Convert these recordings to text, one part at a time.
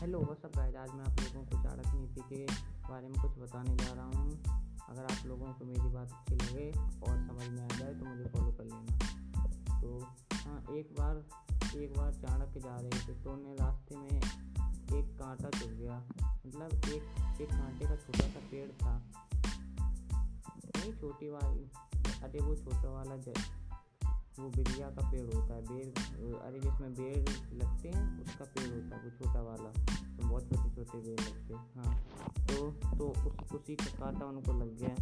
होगा सब गाइड आज मैं आप लोगों को चाणक नीति के बारे में कुछ बताने जा रहा हूँ। अगर आप लोगों को मेरी बात अच्छी लगे और समझ में आ जाए तो मुझे फॉलो कर लेना। तो हाँ एक बार एक बार चाणक्य जा रहे थे तो उन्हें रास्ते में एक कांटा चुभ गया। मतलब एक एक कांटे का छोटा सा पेड़ था। नहीं, छोटी वाली, अरे वो छोटा वाला वो बिरिया का पेड़ होता है बेर अरे जिसमें बेर लगते हैं, उसका पेड़ होता है, वो छोटा वाला तो बहुत छोटे छोटे बेर लगते हैं हाँ। तो तो उस, उसी का उनको लग गया।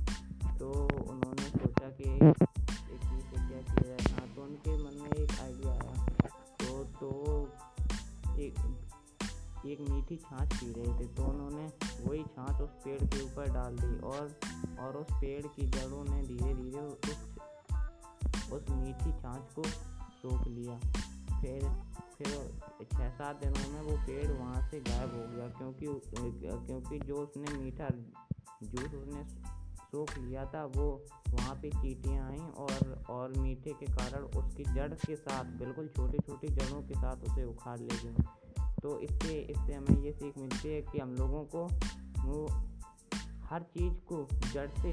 तो उन्होंने सोचा कि एक चीज़ से क्या किया जाए। हाँ तो उनके मन में एक आइडिया आया। तो तो एक एक मीठी छाछ पी रहे थे तो उन्होंने वही छाछ उस पेड़ के ऊपर डाल दी और और उस पेड़ की जड़ों ने धीरे धीरे उस उस मीठी छाछ को सोख लिया। फिर फिर छः सात दिनों में वो पेड़ वहाँ से गायब हो गया क्योंकि क्योंकि जो उसने मीठा जूस उसने सोख लिया था, वो वहाँ पे चीटियाँ आईं और और मीठे के कारण उसकी जड़ के साथ, बिल्कुल छोटी छोटी जड़ों के साथ उसे उखाड़ ले गई। तो इससे इससे हमें ये सीख मिलती है कि हम लोगों को वो हर चीज़ को जड़ से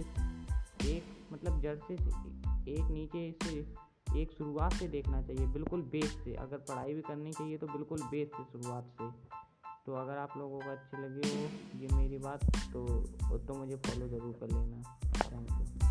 एक मतलब जड़ से एक नीचे से, एक शुरुआत से देखना चाहिए, बिल्कुल बेस से। अगर पढ़ाई भी करनी चाहिए तो बिल्कुल बेस से, शुरुआत से। तो अगर आप लोगों को अच्छी लगी हो ये मेरी बात तो तो मुझे फॉलो ज़रूर कर लेना। Thank you